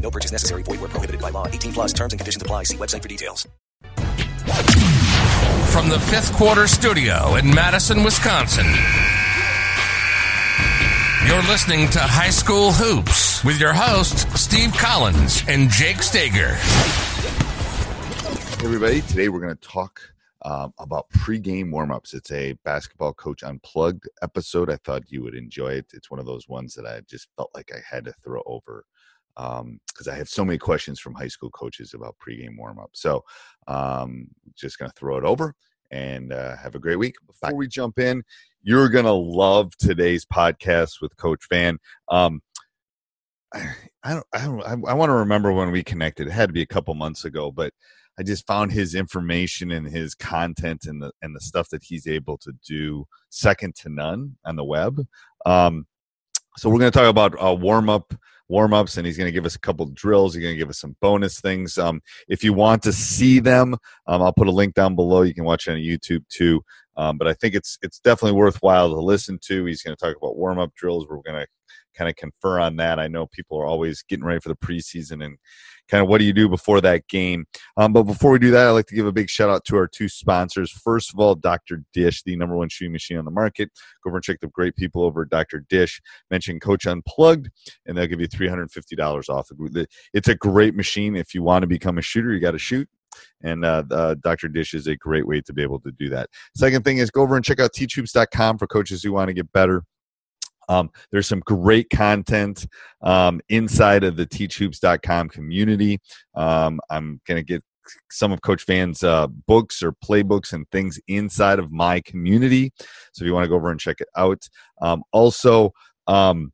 No purchase necessary. Void where prohibited by law. 18 plus terms and conditions apply. See website for details. From the fifth quarter studio in Madison, Wisconsin. You're listening to High School Hoops with your hosts, Steve Collins and Jake Stager. Hey everybody, today we're going to talk um, about pregame warmups. It's a basketball coach unplugged episode. I thought you would enjoy it. It's one of those ones that I just felt like I had to throw over because um, I have so many questions from high school coaches about pregame warmup. So, um, just going to throw it over and uh, have a great week. Before we jump in, you're going to love today's podcast with Coach Van. Um, I, I don't, I don't, I, I want to remember when we connected. It had to be a couple months ago, but I just found his information and his content and the and the stuff that he's able to do second to none on the web. Um, so we're going to talk about uh, warm up warm ups, and he's going to give us a couple drills. He's going to give us some bonus things. Um, if you want to see them, um, I'll put a link down below. You can watch it on YouTube too. Um, but I think it's it's definitely worthwhile to listen to. He's going to talk about warm up drills. We're going to kind of confer on that. I know people are always getting ready for the preseason and kind of what do you do before that game. Um, but before we do that, I'd like to give a big shout out to our two sponsors. First of all, Dr. Dish, the number one shooting machine on the market. Go over and check the great people over at Dr. Dish. Mention Coach Unplugged, and they'll give you $350 off. It's a great machine. If you want to become a shooter, you got to shoot and uh, uh, Dr. Dish is a great way to be able to do that. Second thing is go over and check out teachhoops.com for coaches who want to get better. Um, there's some great content um, inside of the teachhoops.com community. Um, I'm going to get some of Coach Van's uh, books or playbooks and things inside of my community. So if you want to go over and check it out. Um, also, um,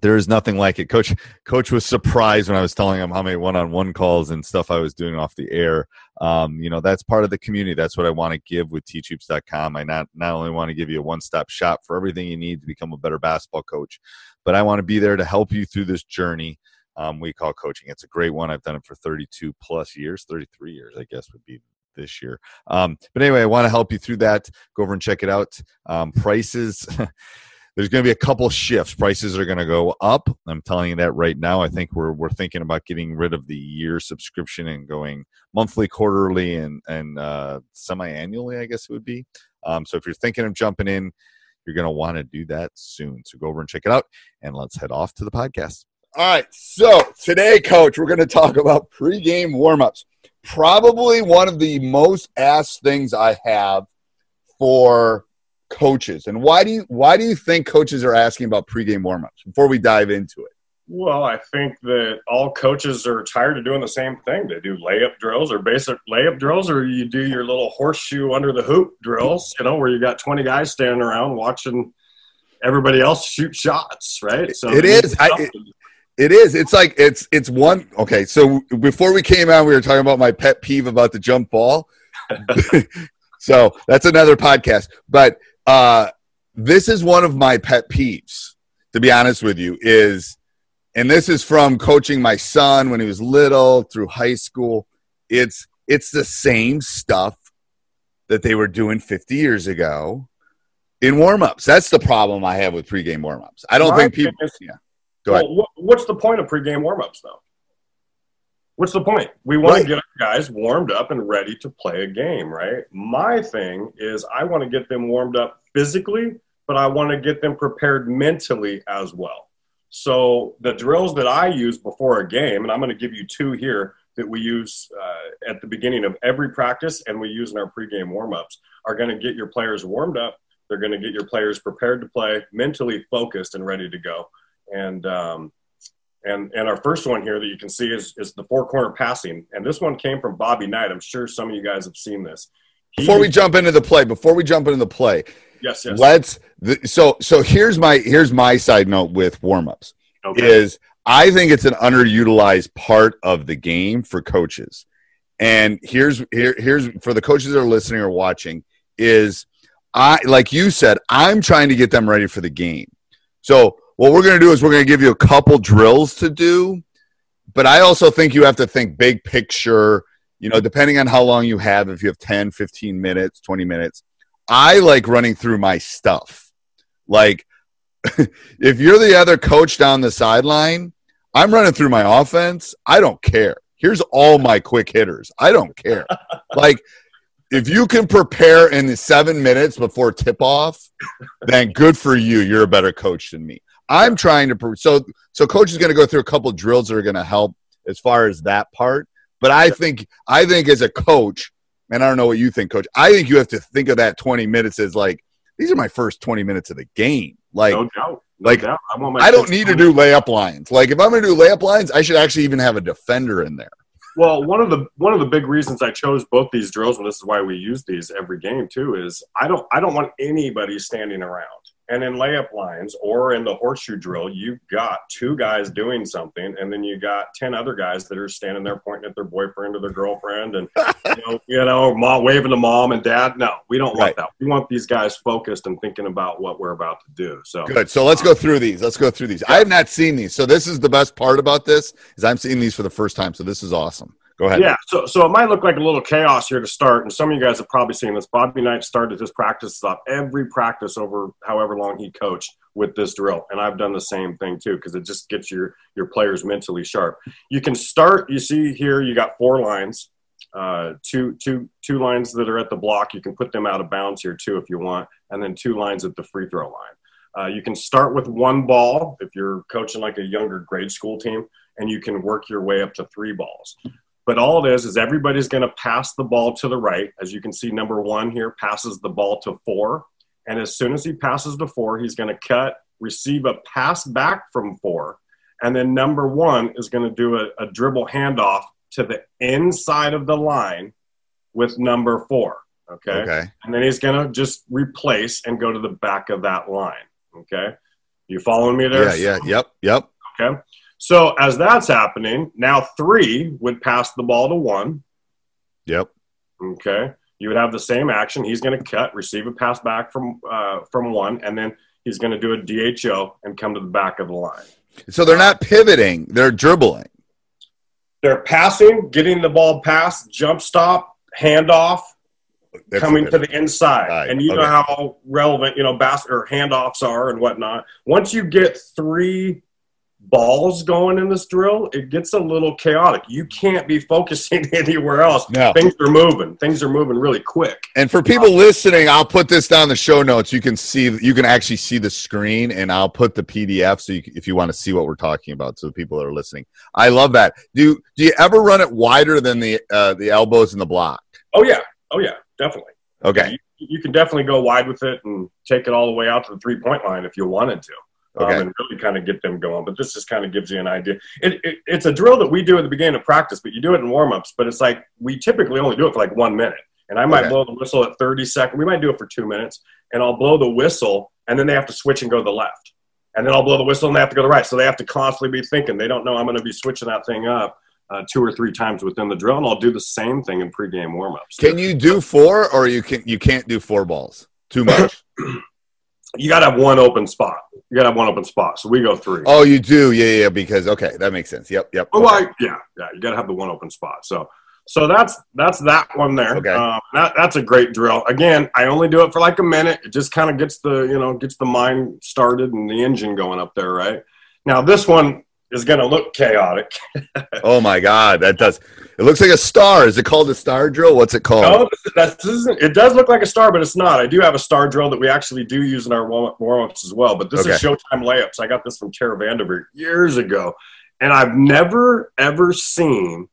there is nothing like it. Coach Coach was surprised when I was telling him how many one-on-one calls and stuff I was doing off the air. Um, you know, that's part of the community. That's what I want to give with teachhoops.com. I not not only want to give you a one-stop shop for everything you need to become a better basketball coach, but I want to be there to help you through this journey. Um, we call coaching. It's a great one. I've done it for 32 plus years, 33 years, I guess would be this year. Um, but anyway, I want to help you through that. Go over and check it out. Um, prices. there's going to be a couple shifts. Prices are going to go up. I'm telling you that right now. I think we're we're thinking about getting rid of the year subscription and going monthly, quarterly, and and uh, semi-annually. I guess it would be. Um, so if you're thinking of jumping in, you're going to want to do that soon. So go over and check it out, and let's head off to the podcast. All right. So today, Coach, we're going to talk about pregame warmups. Probably one of the most asked things I have for coaches, and why do you why do you think coaches are asking about pregame warmups before we dive into it? Well, I think that all coaches are tired of doing the same thing. They do layup drills or basic layup drills, or you do your little horseshoe under the hoop drills, you know, where you got 20 guys standing around watching everybody else shoot shots, right? So it is. I, it, it is. It's like it's it's one. Okay, so before we came out, we were talking about my pet peeve about the jump ball. so that's another podcast. But uh, this is one of my pet peeves, to be honest with you, is, and this is from coaching my son when he was little through high school. It's it's the same stuff that they were doing 50 years ago in warm-ups. That's the problem I have with pregame warm-ups. I don't My think people is- yeah. Go ahead. Well, what, what's the point of pregame warmups, though? What's the point? We want Right. to get our guys warmed up and ready to play a game, right? My thing is I want to get them warmed up physically, but I want to get them prepared mentally as well. So the drills that I use before a game, and I'm going to give you two here that we use uh, at the beginning of every practice and we use in our pregame warmups, are going to get your players warmed up. They're going to get your players prepared to play, mentally focused and ready to go. And um, and and our first one here that you can see is is the four corner passing, and this one came from Bobby Knight. I'm sure some of you guys have seen this. Before we jump into the play, before we jump into the play, yes, yes, let's the, so so here's my here's my side note with warm-ups. okay. is I think it's an underutilized part of the game for coaches. And here's here here's for the coaches that are listening or watching is I like you said I'm trying to get them ready for the game. So what we're going to do is we're going to give you a couple drills to do, but I also think you have to think big picture, you know, depending on how long you have if you have 10, 15 minutes, 20 minutes. I like running through my stuff. Like if you're the other coach down the sideline, I'm running through my offense. I don't care. Here's all my quick hitters. I don't care. like, if you can prepare in the seven minutes before tip off, then good for you. You're a better coach than me. I'm trying to. pre- So, so coach is going to go through a couple drills that are going to help as far as that part. But I think, I think as a coach, and I don't know what you think, coach. I think you have to think of that 20 minutes as like these are my first 20 minutes of the game. Like, no doubt, no like, doubt. I, I don't need to do layup lines. Like if I'm going to do layup lines, I should actually even have a defender in there. Well, one of the one of the big reasons I chose both these drills, and this is why we use these every game too, is I don't I don't want anybody standing around. And in layup lines or in the horseshoe drill, you've got two guys doing something, and then you got ten other guys that are standing there pointing at their boyfriend or their girlfriend, and you know, you know, mom waving to mom and dad. No, we don't want Right. that. We want these guys focused and thinking about what we're about to do. So Good. So let's go through these. Let's go through these. I have not seen these. So this is the best part about this is I'm seeing these for the first time. So this is awesome. Go ahead. Yeah, so so it might look like a little chaos here to start, and some of you guys have probably seen this. Bobby Knight started his practice up every practice over however long he coached with this drill, and I've done the same thing too because it just gets your your players mentally sharp. You can start. You see here, you got four lines, uh, two two two lines that are at the block. You can put them out of bounds here too if you want, and then two lines at the free throw line. Uh, you can start with one ball if you're coaching like a younger grade school team, and you can work your way up to three balls. But all it is is everybody's going to pass the ball to the right. As you can see, number one here passes the ball to four. And as soon as he passes to four, he's going to cut, receive a pass back from four. And then number one is going to do a, a dribble handoff to the inside of the line with number four. Okay. Okay. And then he's going to just replace and go to the back of that line. Okay. You following me there? Yeah. Yeah. Yep. Yep. Okay. So as that's happening, now three would pass the ball to one. Yep. Okay. You would have the same action. He's going to cut, receive a pass back from uh, from one, and then he's going to do a DHO and come to the back of the line. So they're not pivoting. They're dribbling. They're passing, getting the ball past, jump stop, handoff, That's coming to the inside. Right, And you know how relevant, you know, bas- or handoffs are and whatnot. Once you get three balls going in this drill, it gets a little chaotic. You can't be focusing anywhere else. No. Things are moving. Things are moving really quick. And for people listening, I'll put this down in the show notes. You can see, you can actually see the screen, and I'll put the PDF so you, if you want to see what we're talking about. So the people that are listening, I love that. Do do you ever run it wider than the uh, the elbows and the block? Oh yeah. Oh yeah, definitely. Okay. You, you can definitely go wide with it and take it all the way out to the three point line if you wanted to. Okay. Um, and really kind of get them going. But this just kind of gives you an idea. It, it, it's a drill that we do at the beginning of practice, but you do it in warm ups. But it's like we typically only do it for like one minute. And I might Okay. blow the whistle at 30 seconds. We might do it for two minutes. And I'll blow the whistle, and then they have to switch and go to the left. And then I'll blow the whistle, and they have to go to the right. So they have to constantly be thinking. They don't know I'm going to be switching that thing up uh, two or three times within the drill. And I'll do the same thing in pregame warm ups. Can you do four, or you can you can't do four balls? Too much. you got to have one open spot. You got to have one open spot. So we go three. oh, you do. Yeah, yeah. Because okay, that makes sense. Yep, yep. Oh, okay. I, yeah, yeah. You got to have the one open spot. So, So that's that's that one there. Okay. Um, that, that's a great drill. Again, I only do it for like a minute. It just kind of gets the you know gets the mind started and the engine going up there, right? Now this one is going to look chaotic. Oh my God, that does. It looks like a star. Is it called a star drill? What's it called? No, that's, this isn't, it does look like a star, but it's not. I do have a star drill that we actually do use in our warm ups as well. But this is Showtime layups. I got this from Tara VanDerveer years ago, and I've never ever seen.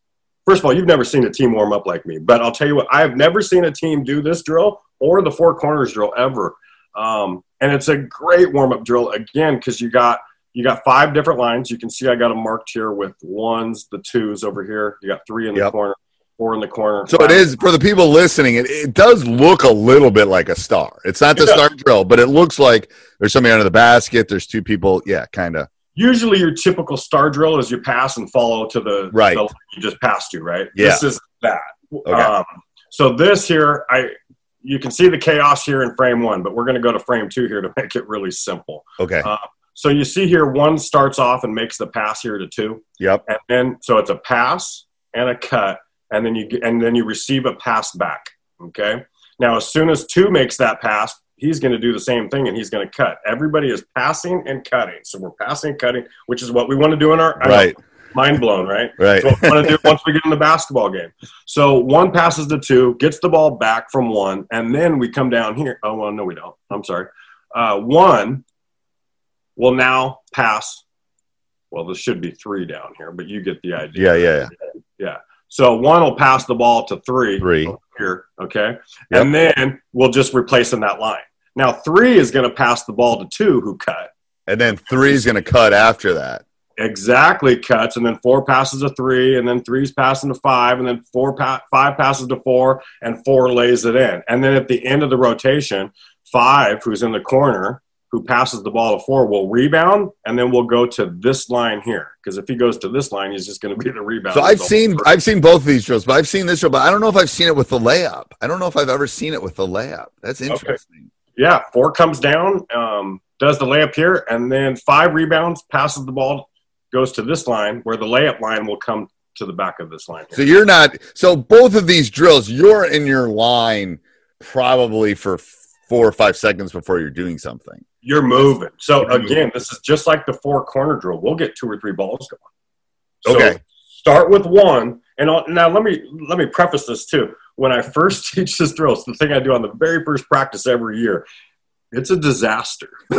First of all, you've never seen a team warm up like me, but I'll tell you what, I have never seen a team do this drill or the four corners drill ever. Um, and it's a great warm up drill again because you got you got five different lines. You can see I got them marked here with ones, the twos over here. You got three in the Yep. corner, four in the corner. So it is for the people listening. It, it does look a little bit like a star. It's not the does. star drill, but it looks like there's somebody under the basket. There's two people. Yeah, kind of. usually your typical star drill is you pass and follow to the Right. the line you just passed to right Yeah. this is that Okay. um, so this here i you can see the chaos here in frame one but we're going to go to frame two here to make it really simple Okay. uh, so you see here one starts off and makes the pass here to two. Yep. and then so it's a pass and a cut and then you get- and then you receive a pass back okay? Now as soon as two makes that pass he's going to do the same thing and he's going to cut. Everybody is passing and cutting. So we're passing and cutting which is what we want to do in our know, Right. mind blown right? Right. That's what we want to do once we get in the basketball game. So one passes to two gets the ball back from one and then we come down here. Oh well no we don't. I'm sorry. Uh, one will now pass well this should be three down here but you get the idea Yeah. Yeah. yeah. yeah. So one will pass the ball to three, Three. here, okay, Yep. and then we'll just replace in that line. Now three is going to pass the ball to two, who cut And then three is going to cut after that. exactly cuts, and then four passes to three, and then three's passing to five, and then four pa- five passes to four, and four lays it in, and then at the end of the rotation, five, who's in the corner, who passes the ball to four, will rebound, and then we'll go to this line here because if he goes to this line, he's just going to be the rebound. So I've seen I've seen both of these drills, but I've seen this drill, but I don't know if I've seen it with the layup. I don't know if I've ever seen it with the layup. That's interesting. yeah, four comes down, um, does the layup here, and then five rebounds, passes the ball, goes to this line where the layup line will come to the back of this line. So you're not. So both of these drills, you're in your line probably for four or five seconds before you're doing something. You're moving. So You're moving. again, this is just like the four corner drill. We'll get two or three balls going. So Okay. Start with one, and I'll, now let me let me preface this too. When I first teach this drill, it's the thing I do on the very first practice every year. It's a disaster.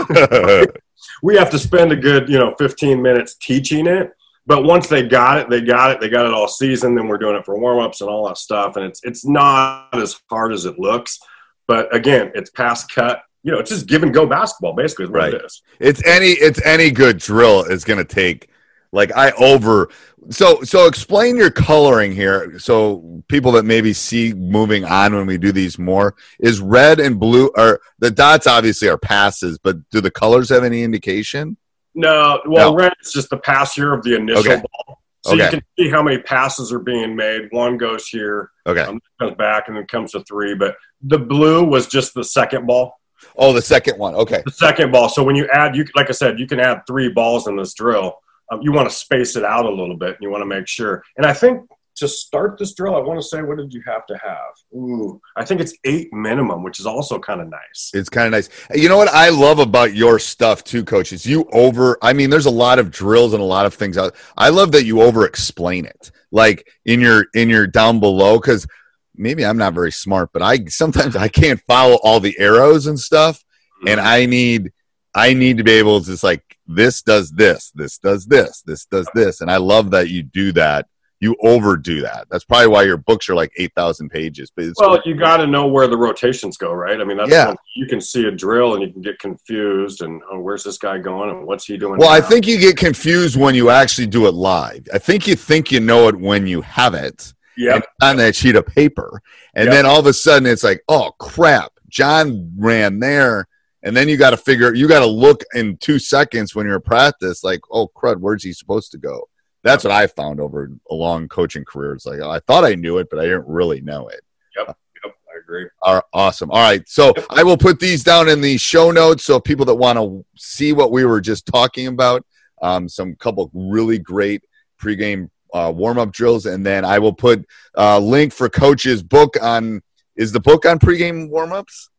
we have to spend a good you know 15 minutes teaching it but once they got it they got it they got it all season then we're doing it for warm-ups and all that stuff and it's it's not as hard as it looks but again it's pass cut you know it's just give and go basketball basically is what Right. it is. It's any it's any good drill is going to take like i over so so explain your coloring here. So people that maybe see moving on when we do these more is red and blue are the dots obviously are passes but do the colors have any indication? No. Well No. red is just the pass here of the initial Okay. ball. So you can see how many passes are being made. One goes here okay. um, comes back and then comes to three but the blue was just the second ball oh the second one okay the second ball. So when you add, you like I said, you can add three balls in this drill. Um, you want to space it out a little bit. And you want to make sure. And I think to start this drill, I want to say, what did you have to have? Ooh, I think it's eight minimum, which is also kind of nice. It's kind of nice. You know what I love about your stuff too, coach, is you over I mean, there's a lot of drills and a lot of things out. I love that you over explain it. Like in your in your down below, because maybe I'm not very smart, but I sometimes I can't follow all the arrows and stuff. Mm-hmm. And I need I need to be able to just like this does this, this does this, this does this. And I love that you do that. You overdo that. That's probably why your books are like eight thousand pages. But it's Well, you got to know where the rotations go, right? I mean, that's Yeah. you can see a drill and you can get confused and oh, where's this guy going and what's he doing? Well, I think you get confused when you actually do it live. I think you think you know it when you have it yeah, on that sheet of paper. And Yep. then all of a sudden it's like, oh crap, John ran there. And then you got to figure, you got to look in two seconds when you're at practice, like, oh crud, where's he supposed to go? That's what I found over a long coaching career. It's like, oh, I thought I knew it, but I didn't really know it. yep, I agree. Are awesome. All right. So I will put these down in the show notes. So people that want to see what we were just talking about, um, some couple really great pregame uh, warm up drills, and then I will put a link for coach's book on. Is the book on pregame warm ups?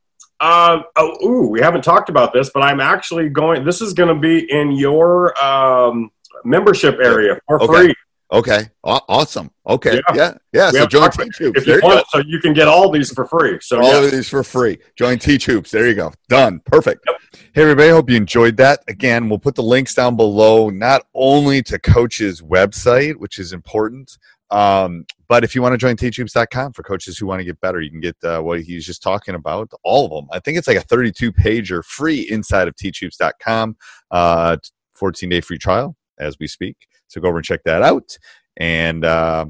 Uh, oh, ooh, we haven't talked about this, but I'm actually going. This is going to be in your um, membership area for Okay. free. Okay, awesome. Okay, Yeah. yeah, yeah. So join Teach Hoops. You want, so you can get all these for free. So all yeah. of these for free. Join Teach Hoops. There you go. Done. Perfect. Hey, everybody. Hope you enjoyed that. Again, we'll put the links down below, not only to Coach's website, which is important, um, but if you want to join teachhoops.com for coaches who want to get better, you can get uh, what he's just talking about, all of them. I think it's like a 32 pager free inside of teachhoops.com, uh, 14 day free trial as we speak. So go over and check that out. And uh,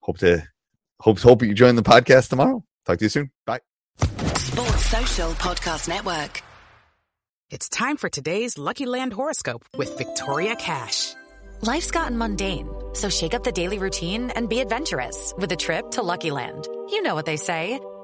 hope to hope hope you join the podcast tomorrow. Talk to you soon. Bye. Sports Social Podcast Network. It's time for today's Lucky Land horoscope with Victoria Cash. Life's gotten mundane, so shake up the daily routine and be adventurous with a trip to Lucky Land. You know what they say.